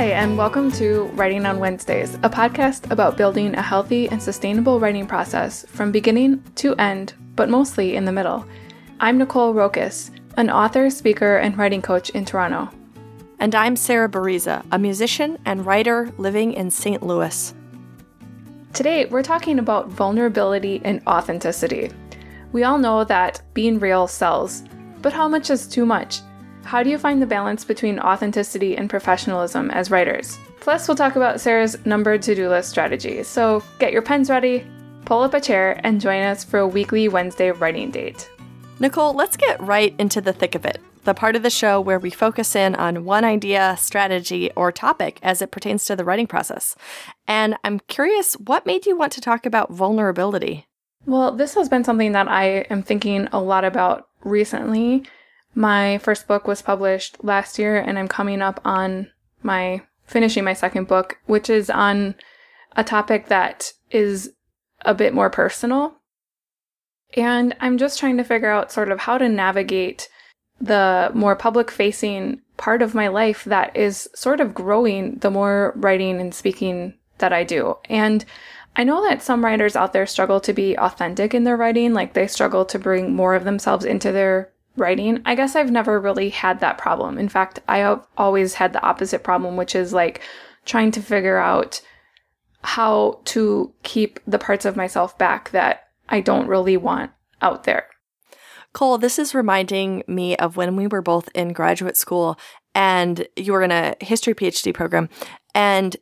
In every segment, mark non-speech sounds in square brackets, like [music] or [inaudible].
Hi, and welcome to Writing on Wednesdays, a podcast about building a healthy and sustainable writing process from beginning to end, but mostly in the middle. I'm Nicole Roccas, an author, speaker, and writing coach in Toronto. And I'm Sarah Bereza, a musician and writer living in St. Louis. Today, we're talking about vulnerability and authenticity. We all know that being real sells, but how much is too much? How do you find the balance between authenticity and professionalism as writers? Plus, we'll talk about Sarah's numbered to do list strategy. So get your pens ready, pull up a chair, and join us for a weekly Wednesday writing date. Nicole, let's get right into the thick of it the part of the show where we focus in on one idea, strategy, or topic as it pertains to the writing process. And I'm curious, what made you want to talk about vulnerability? Well, this has been something that I am thinking a lot about recently. My first book was published last year, and I'm coming up on my finishing my second book, which is on a topic that is a bit more personal. And I'm just trying to figure out sort of how to navigate the more public facing part of my life that is sort of growing the more writing and speaking that I do. And I know that some writers out there struggle to be authentic in their writing, like they struggle to bring more of themselves into their writing. I guess I've never really had that problem. In fact, I have always had the opposite problem, which is like trying to figure out how to keep the parts of myself back that I don't really want out there. Cole, this is reminding me of when we were both in graduate school and you were in a history PhD program and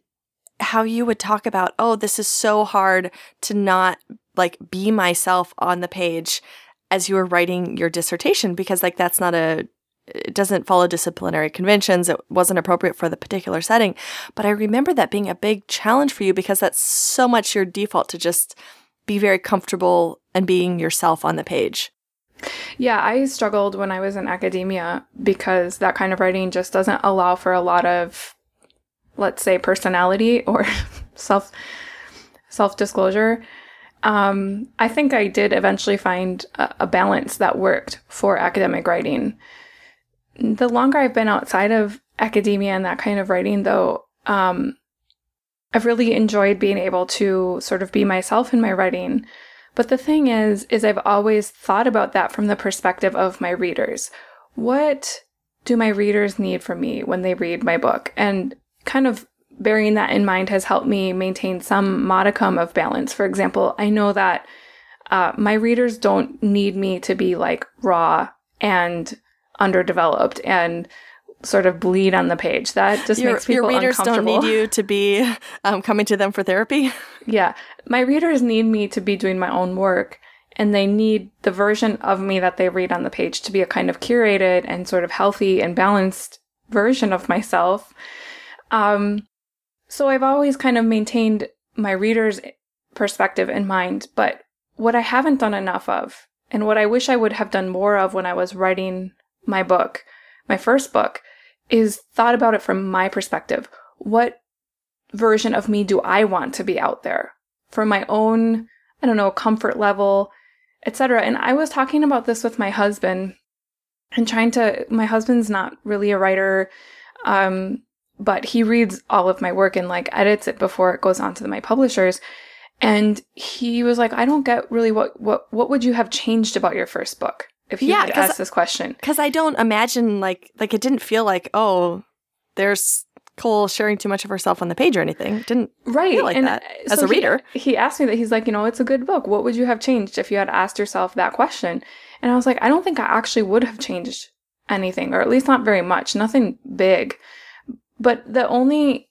how you would talk about, oh, this is so hard to not like be myself on the page as you were writing your dissertation because like that's not a it doesn't follow disciplinary conventions. It wasn't appropriate for the particular setting. But I remember that being a big challenge for you because that's so much your default to just be very comfortable and being yourself on the page. Yeah, I struggled when I was in academia because that kind of writing just doesn't allow for a lot of let's say personality or [laughs] self self disclosure. Um, I think I did eventually find a, a balance that worked for academic writing. The longer I've been outside of academia and that kind of writing, though, um, I've really enjoyed being able to sort of be myself in my writing but the thing is, is I've always thought about that from the perspective of my readers. What do my readers need from me when they read my book? And kind of bearing that in mind has helped me maintain some modicum of balance. For example, I know that uh, my readers don't need me to be like raw and underdeveloped and sort of bleed on the page. That just your, makes people Your readers don't need you to be um, coming to them for therapy. [laughs] Yeah, my readers need me to be doing my own work, and they need the version of me that they read on the page to be a kind of curated and sort of healthy and balanced version of myself. Um, so I've always kind of maintained my readers' perspective in mind, but what I haven't done enough of, and what I wish I would have done more of when I was writing my book, my first book, is thought about it from my perspective. What version of me do I want to be out there for my own, I don't know, comfort level, etc. And I was talking about this with my husband and trying to, my husband's not really a writer, um, but he reads all of my work and like edits it before it goes on to my publishers. And he was like, I don't get really what, what, what would you have changed about your first book? if you yeah, had asked this question. Because I don't imagine like like it didn't feel like oh, there's Cole sharing too much of herself on the page or anything. Didn't right like and that uh, as so a reader. He, he asked me that he's like, you know, it's a good book. What would you have changed if you had asked yourself that question? And I was like, I don't think I actually would have changed anything, or at least not very much. Nothing big. But the only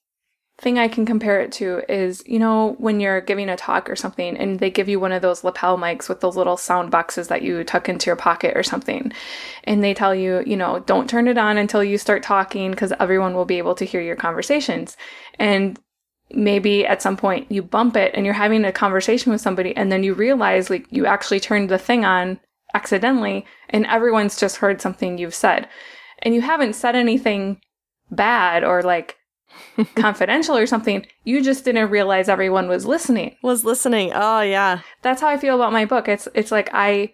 thing I can compare it to is, you know, when you're giving a talk or something and they give you one of those lapel mics with those little sound boxes that you tuck into your pocket or something. And they tell you, you know, don't turn it on until you start talking because everyone will be able to hear your conversations. And maybe at some point you bump it and you're having a conversation with somebody and then you realize like you actually turned the thing on accidentally and everyone's just heard something you've said. And you haven't said anything bad or like [laughs] confidential or something. You just didn't realize everyone was listening. Was listening. Oh yeah. That's how I feel about my book. It's it's like I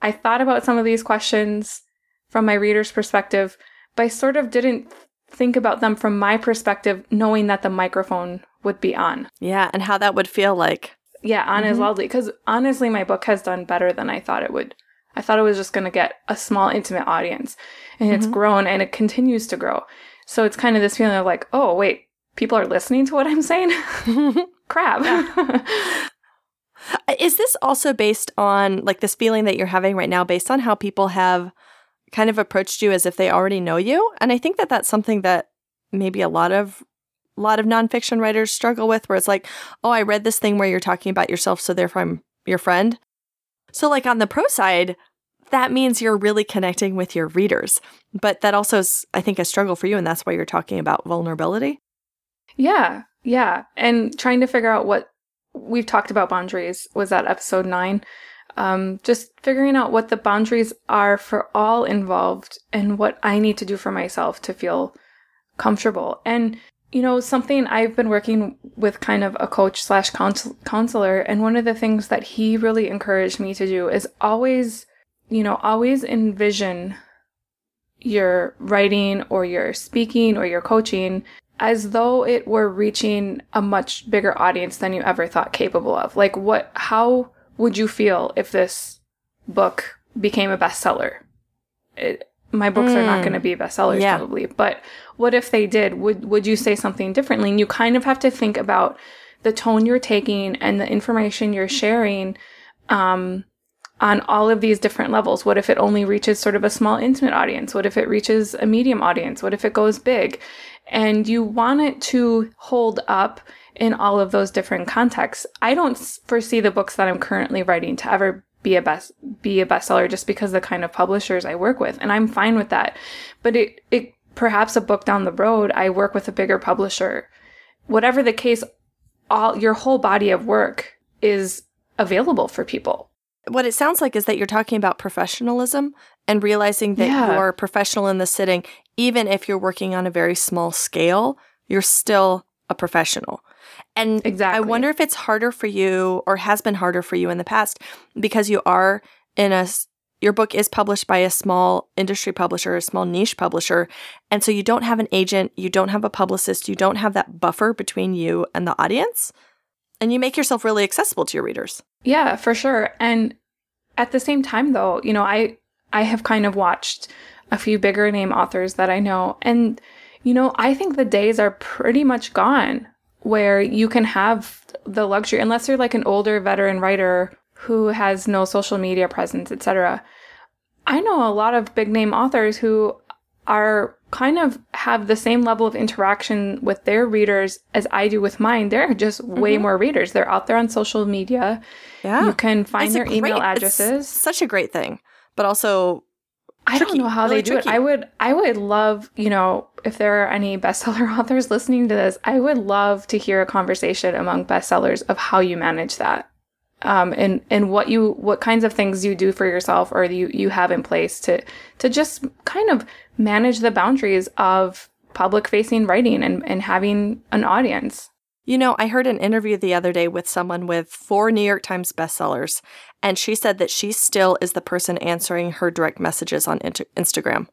I thought about some of these questions from my reader's perspective, but I sort of didn't think about them from my perspective, knowing that the microphone would be on. Yeah, and how that would feel like. Yeah, on is lovely mm-hmm. because honestly, my book has done better than I thought it would. I thought it was just going to get a small, intimate audience, and it's mm-hmm. grown and it continues to grow. So it's kind of this feeling of like, oh, wait, people are listening to what I'm saying? [laughs] Crap. [laughs] Is this also based on like this feeling that you're having right now based on how people have kind of approached you as if they already know you? And I think that that's something that maybe a lot of a lot of nonfiction writers struggle with where it's like, "Oh, I read this thing where you're talking about yourself, so therefore I'm your friend." So like on the pro side, that means you're really connecting with your readers. But that also is I think a struggle for you and that's why you're talking about vulnerability. Yeah, yeah. And trying to figure out what we've talked about boundaries was that episode nine. Um, just figuring out what the boundaries are for all involved and what I need to do for myself to feel comfortable. And, you know, something I've been working with kind of a coach slash counsel- counselor. And one of the things that he really encouraged me to do is always, you know, always envision your writing or your speaking or your coaching as though it were reaching a much bigger audience than you ever thought capable of. Like what how would you feel if this book became a bestseller? It, my books are not going to be bestsellers Yeah. probably, but what if they did? Would would you say something differently? And you kind of have to think about the tone you're taking and the information you're sharing um, on all of these different levels. What if it only reaches sort of a small, intimate audience? What if it reaches a medium audience? What if it goes big? And you want it to hold up in all of those different contexts. I don't foresee the books that I'm currently writing to ever be a best be a bestseller just because the kind of publishers I work with, and I'm fine with that. But it it perhaps a book down the road, I work with a bigger publisher. Whatever the case, all your whole body of work is available for people. What it sounds like is that you're talking about professionalism and realizing that Yeah. you're a professional in the sitting, even if you're working on a very small scale, you're still a professional. And exactly. I wonder if it's harder for you or has been harder for you in the past because you are in a your book is published by a small industry publisher, a small niche publisher, and so you don't have an agent, you don't have a publicist, you don't have that buffer between you and the audience, and you make yourself really accessible to your readers. Yeah, for sure. And at the same time though, you know, I I have kind of watched a few bigger name authors that I know and you know, I think the days are pretty much gone where you can have the luxury unless you're like an older veteran writer who has no social media presence, etc. I know a lot of big name authors who are kind of have the same level of interaction with their readers as I do with mine. They're just way mm-hmm. more readers. They're out there on social media. Yeah. You can find It's their email great- it's addresses. such a great thing, but also I tricky, don't know how really they do tricky. it. I would I would love, you know, if there are any bestseller [laughs] authors listening to this, I would love to hear a conversation among bestsellers of how you manage that. Um, and and what you what kinds of things you do for yourself or you you have in place to to just kind of manage the boundaries of public facing writing and, and having an audience. You know, I heard an interview the other day with someone with four New York Times bestsellers, and she said that she still is the person answering her direct messages on Inter- Instagram.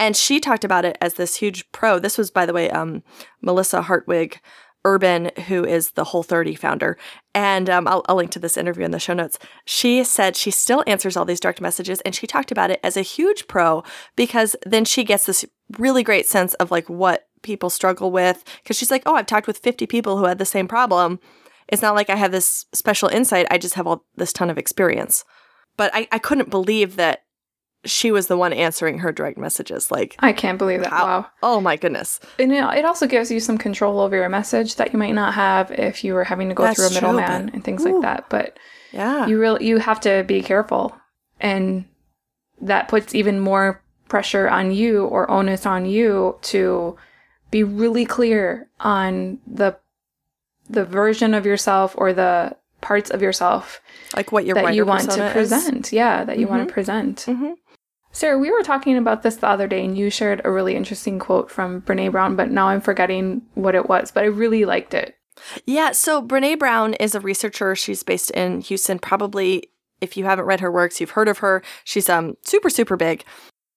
And she talked about it as this huge pro. This was, by the way, um, Melissa Hartwig Urban, who is the Whole 30 founder. And um, I'll, I'll link to this interview in the show notes. She said she still answers all these direct messages, and she talked about it as a huge pro because then she gets this really great sense of like what people struggle with. Because she's like, oh, I've talked with 50 people who had the same problem. It's not like I have this special insight, I just have all this ton of experience. But I, I couldn't believe that she was the one answering her direct messages. Like, I can't believe that. Wow. Wow. oh my goodness. And it, it also gives you some control over your message that you might not have if you were having to go That's through a middleman and things Ooh. like that. But Yeah. you really you have to be careful, and that puts even more pressure on you or onus on you to be really clear on the the version of yourself or the parts of yourself like what your that you want to is. present. Yeah, that you want Mhm. to present. Mhm. Sarah, we were talking about this the other day, and you shared a really interesting quote from Brene Brown, but now I'm forgetting what it was. But I really liked it. Yeah, so Brene Brown is a researcher. She's based in Houston. Probably, if you haven't read her works, you've heard of her. She's um super super big.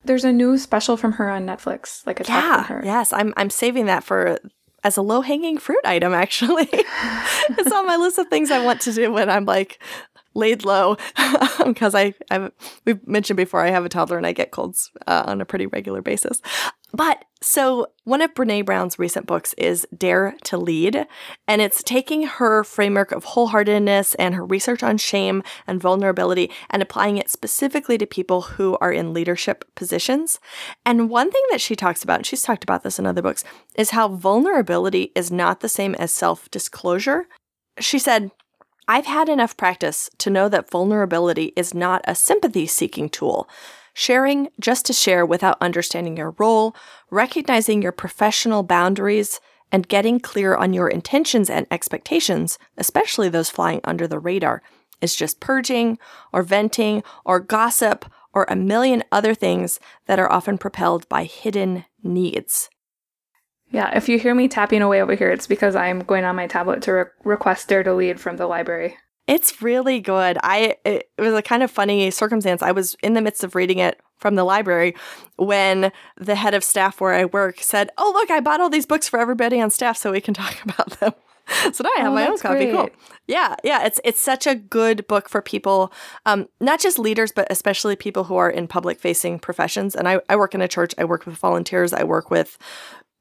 There's a new special from her on Netflix, like a talk Yeah. from her. Yes, I'm I'm saving that for as a low hanging fruit item. Actually, [laughs] it's on my list of things I want to do when I'm like laid low [laughs] because I I've we've mentioned before I have a toddler and I get colds uh, on a pretty regular basis. But so one of Brene Brown's recent books is Dare to Lead, and it's taking her framework of wholeheartedness and her research on shame and vulnerability and applying it specifically to people who are in leadership positions. And one thing that she talks about, and she's talked about this in other books, is how vulnerability is not the same as self disclosure. She said, I've had enough practice to know that vulnerability is not a sympathy seeking tool. Sharing just to share without understanding your role, recognizing your professional boundaries, and getting clear on your intentions and expectations, especially those flying under the radar, is just purging or venting or gossip or a million other things that are often propelled by hidden needs. Yeah, if you hear me tapping away over here, it's because I'm going on my tablet to re- request Dare to Lead from the library. It's really good. I it, was a kind of funny circumstance. I was in the midst of reading it from the library when the head of staff where I work said, "Oh, look, I bought all these books for everybody on staff so we can [laughs] talk about them." [laughs] so now I have Oh, my own copy. Cool. Yeah, yeah. It's it's such a good book for people, um, not just leaders, but especially people who are in public facing professions. And I, I work in a church. I work with volunteers. I work with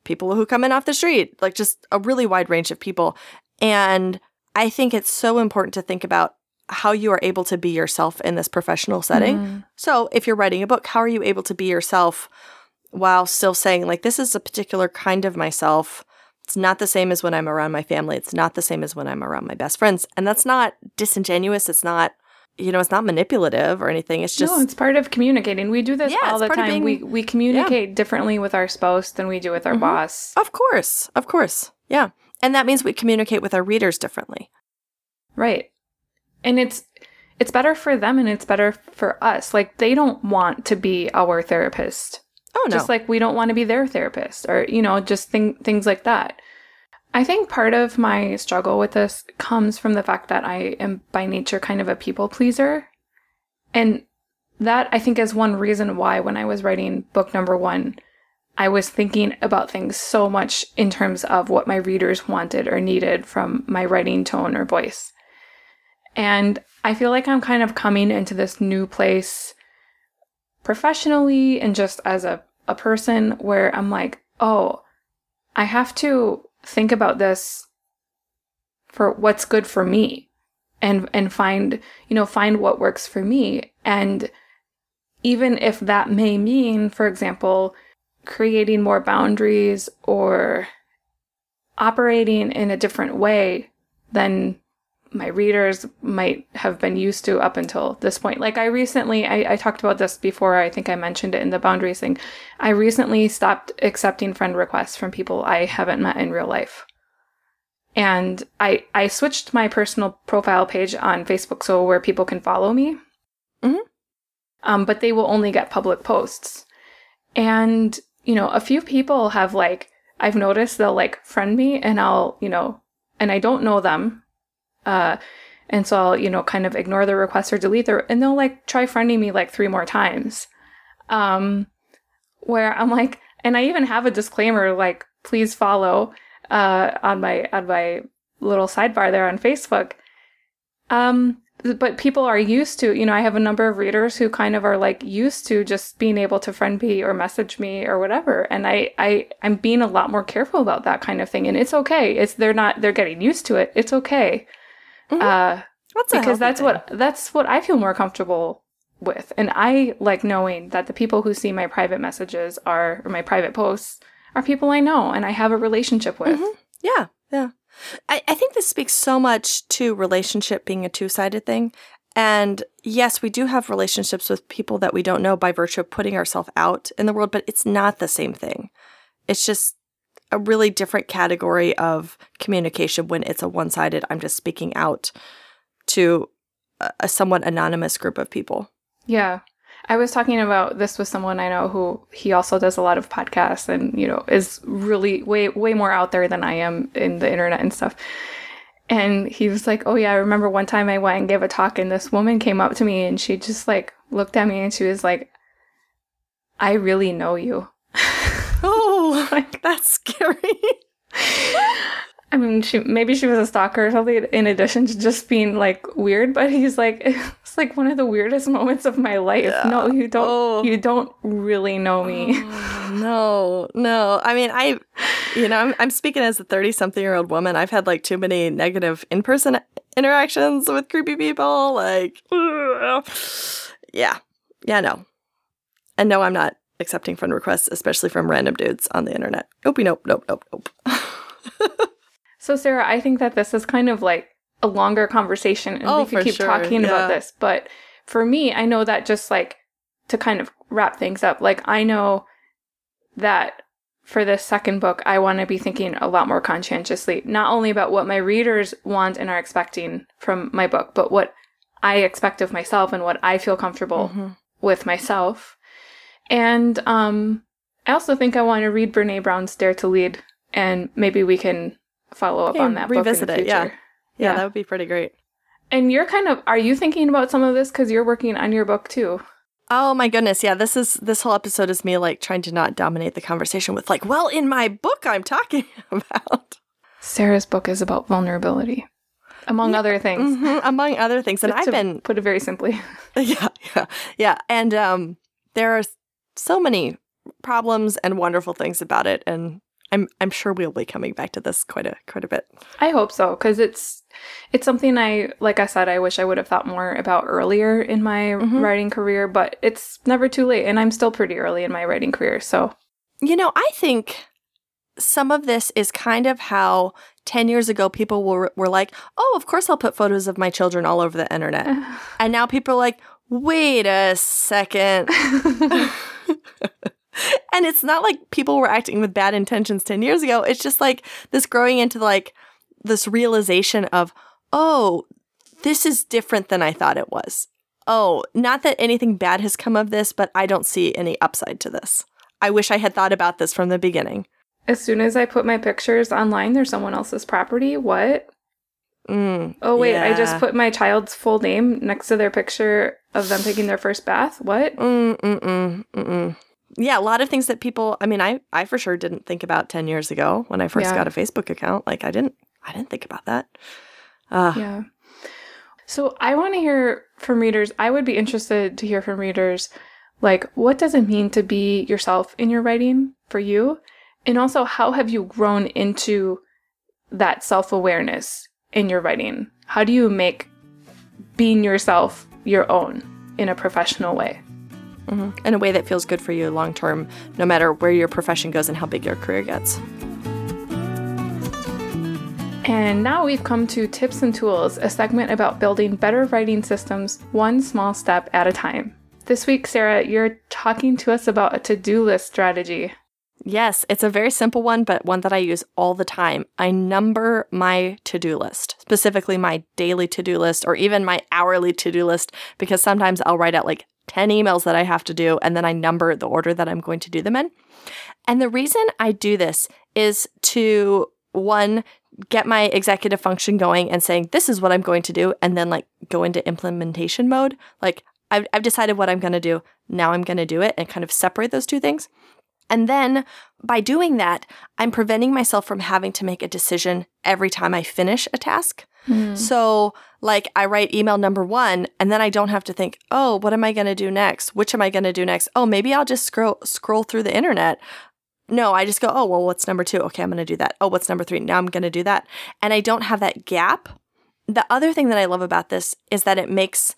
people who come in off the street, like just a really wide range of people. And I think it's so important to think about how you are able to be yourself in this professional setting. Mm. So, if you're writing a book, how are you able to be yourself while still saying, like, this is a particular kind of myself? It's not the same as when I'm around my family. It's not the same as when I'm around my best friends. And that's not disingenuous. It's not, you know, it's not manipulative or anything. It's just, no, it's part of communicating. We do this Yeah, all the time. being- we we communicate differently with our spouse than we do with our Mhm. boss. of course, of course. Yeah. And that means we communicate with our readers differently. Right. And it's it's better for them and it's better for us. Like they don't want to be our therapist. Oh, no. Just like we don't want to be their therapist or you know, just thing, things like that. I think part of my struggle with this comes from the fact that I am by nature kind of a people pleaser. And that I think is one reason why when I was writing book number 1, I was thinking about things so much in terms of what my readers wanted or needed from my writing tone or voice. And I feel like I'm kind of coming into this new place professionally and just as a, a person where I'm like, oh, I have to think about this for what's good for me and and find, you know, find what works for me. And even if that may mean, for example, creating more boundaries or operating in a different way than my readers might have been used to up until this point. Like I recently, I, I talked about this before. I think I mentioned it in the boundaries thing. I recently stopped accepting friend requests from people I haven't met in real life. And I, I switched my personal profile page on Facebook so where people can follow me. Mhm. Um, but they will only get public posts. And, you know, a few people have like, I've noticed they'll like friend me and I'll, you know, and I don't know them. Uh, and so I'll, you know, kind of ignore the request or delete their, and they'll like try friending me like three more times. Um, where I'm like, and I even have a disclaimer like, please follow, uh, on my, on my little sidebar there on Facebook. Um, but people are used to, you know, I have a number of readers who kind of are like used to just being able to friend me or message me or whatever. And I, I, I'm being a lot more careful about that kind of thing. And it's okay. It's, they're not, they're getting used to it. It's okay. Mhm. Uh, That's because that's thing. what, that's what I feel more comfortable with. And I like knowing that the people who see my private messages are, or my private posts are people I know and I have a relationship with. Mhm. Yeah, yeah. I, I think this speaks so much to relationship being a two sided thing. And yes, we do have relationships with people that we don't know by virtue of putting ourselves out in the world, but it's not the same thing. It's just a really different category of communication when it's a one sided, I'm just speaking out to a, somewhat anonymous group of people. Yeah. I was talking about this with someone I know who he also does a lot of podcasts and, you know, is really way, way more out there than I am in the internet and stuff. And he was like, Oh, yeah, I remember one time I went and gave a talk and this woman came up to me and she just like looked at me and she was like, I really know you. [laughs] Like, that's scary. I mean, she maybe she was a stalker or something. In addition to just being like weird, but he's like, [laughs] it's like one of the weirdest moments of my life. Yeah. No, you don't. Oh. You don't really know me. Oh, no, no. I mean, I, you know, I'm, I'm speaking as a thirty-something-year-old woman. I've had like too many negative in-person interactions with creepy people. Like, [sighs] yeah, yeah, no, and no, I'm not accepting friend requests, especially from random dudes on the internet. Nope, nope, nope, nope, nope. [laughs] So, Sarah, I think that this is kind of like a longer conversation and oh, we could keep sure. talking yeah. about this. But for me, I know that just like to kind of wrap things up, like I know that for this second book, I want to be thinking a lot more conscientiously, not only about what my readers want and are expecting from my book, but what I expect of myself and what I feel comfortable mm-hmm. with myself. And um, I also think I want to read Brene Brown's Dare to Lead, and maybe we can follow up on that revisit it yeah. yeah. yeah. that would be pretty great. And you're kind of are you thinking about some of this? Because you're working on your book too. Oh my goodness yeah this is this whole episode is me like trying to not dominate the conversation with like well in my book i'm talking [laughs] about. Sarah's book is about vulnerability among yeah, other things. mm-hmm, among other things and i've been put it very simply. [laughs] Yeah yeah yeah and um there are so many problems and wonderful things about it and I'm I'm sure we'll be coming back to this quite a quite a bit. I hope so because it's it's something I like I said I wish I would have thought more about earlier in my mm-hmm. writing career, but it's never too late and I'm still pretty early in my writing career, so you know, I think some of this is kind of how 10 years ago people were were like, "Oh, of course I'll put photos of my children all over the internet." [laughs] and now people are like, "Wait a second. [laughs] and it's not like people were acting with bad intentions 10 years ago. It's just like this growing into like this realization of, oh, this is different than I thought it was. Oh, not that anything bad has come of this, but I don't see any upside to this. I wish I had thought about this from the beginning. As soon as I put my pictures online, they're someone else's property. What? Mm, oh, wait, yeah. I just put my child's full name next to their picture of them taking their first bath. What? Mm, mm, mm, mm, yeah, a lot of things that people I mean, I I for sure didn't think about 10 years ago when I first yeah. got a Facebook account. Like I didn't I didn't think about that. Uh, yeah. So I want to hear from readers. I would be interested to hear from readers like what does it mean to be yourself in your writing for you? And also how have you grown into that self-awareness in your writing? How do you make being yourself your own in a professional way? Mm-hmm. In a way that feels good for you long term, no matter where your profession goes and how big your career gets. And now we've come to Tips and Tools, a segment about building better writing systems one small step at a time. This week, Sarah, you're talking to us about a to do list strategy. Yes, it's a very simple one, but one that I use all the time. I number my to do list, specifically my daily to do list or even my hourly to do list, because sometimes I'll write out like 10 emails that I have to do, and then I number the order that I'm going to do them in. And the reason I do this is to one, get my executive function going and saying, this is what I'm going to do, and then like go into implementation mode. Like, I've, I've decided what I'm going to do. Now I'm going to do it and kind of separate those two things. And then by doing that, I'm preventing myself from having to make a decision every time I finish a task. Mm. So, like, I write email number one, and then I don't have to think, oh, what am I going to do next? Which am I going to do next? Oh, maybe I'll just scroll scroll through the internet. No, I just go, oh, well, what's number two? Okay, I'm going to do that. Oh, what's number three? Now I'm going to do that. And I don't have that gap. The other thing that I love about this is that it makes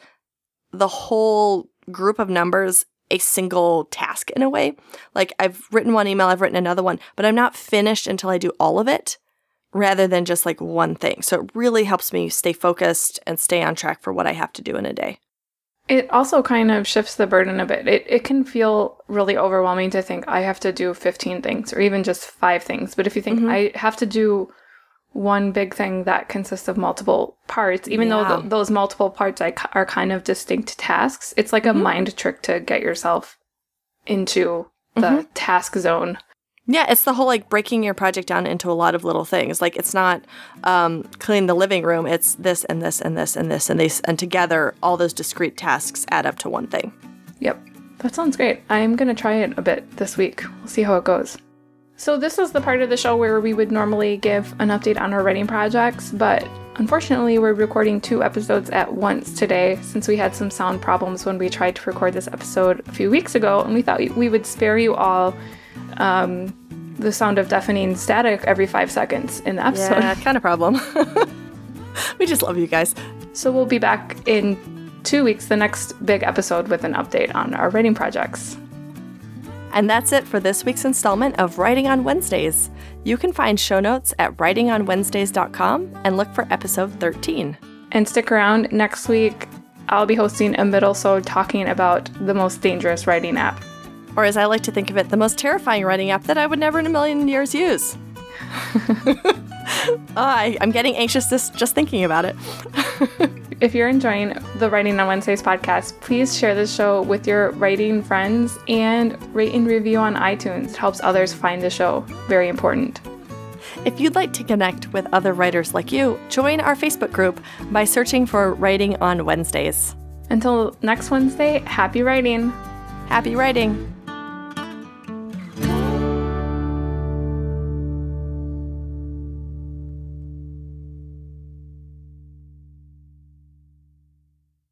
the whole group of numbers a single task in a way. Like I've written one email, I've written another one, but I'm not finished until I do all of it rather than just like one thing. So it really helps me stay focused and stay on track for what I have to do in a day. It also kind of shifts the burden a bit. It, it can feel really overwhelming to think I have to do 15 things or even just five things. But if you think mm-hmm. I have to do one big thing that consists of multiple parts, even yeah. though th- those multiple parts are kind of distinct tasks, it's like a mm-hmm. mind trick to get yourself into the mm-hmm. task zone yeah, it's the whole like breaking your project down into a lot of little things. Like it's not um, clean the living room. It's this and this and this and this and this, and together all those discrete tasks add up to one thing. Yep. That sounds great. I'm going to try it a bit this week. We'll see how it goes. So, this is the part of the show where we would normally give an update on our writing projects, but unfortunately, we're recording two episodes at once today since we had some sound problems when we tried to record this episode a few weeks ago, and we thought we would spare you all um, the sound of deafening static every five seconds in the episode. Yeah, kind of problem. [laughs] we just love you guys. So, we'll be back in two weeks, the next big episode, with an update on our writing projects. And that's it for this week's installment of Writing on Wednesdays. You can find show notes at writingonwednesdays.com and look for episode 13. And stick around next week. I'll be hosting a middle so talking about the most dangerous writing app. Or as I like to think of it, the most terrifying writing app that I would never in a million years use. [laughs] Oh, I, I'm getting anxious just, just thinking about it. [laughs] if you're enjoying the Writing on Wednesdays podcast, please share this show with your writing friends and rate and review on iTunes. It helps others find the show. Very important. If you'd like to connect with other writers like you, join our Facebook group by searching for Writing on Wednesdays. Until next Wednesday, happy writing. Happy writing.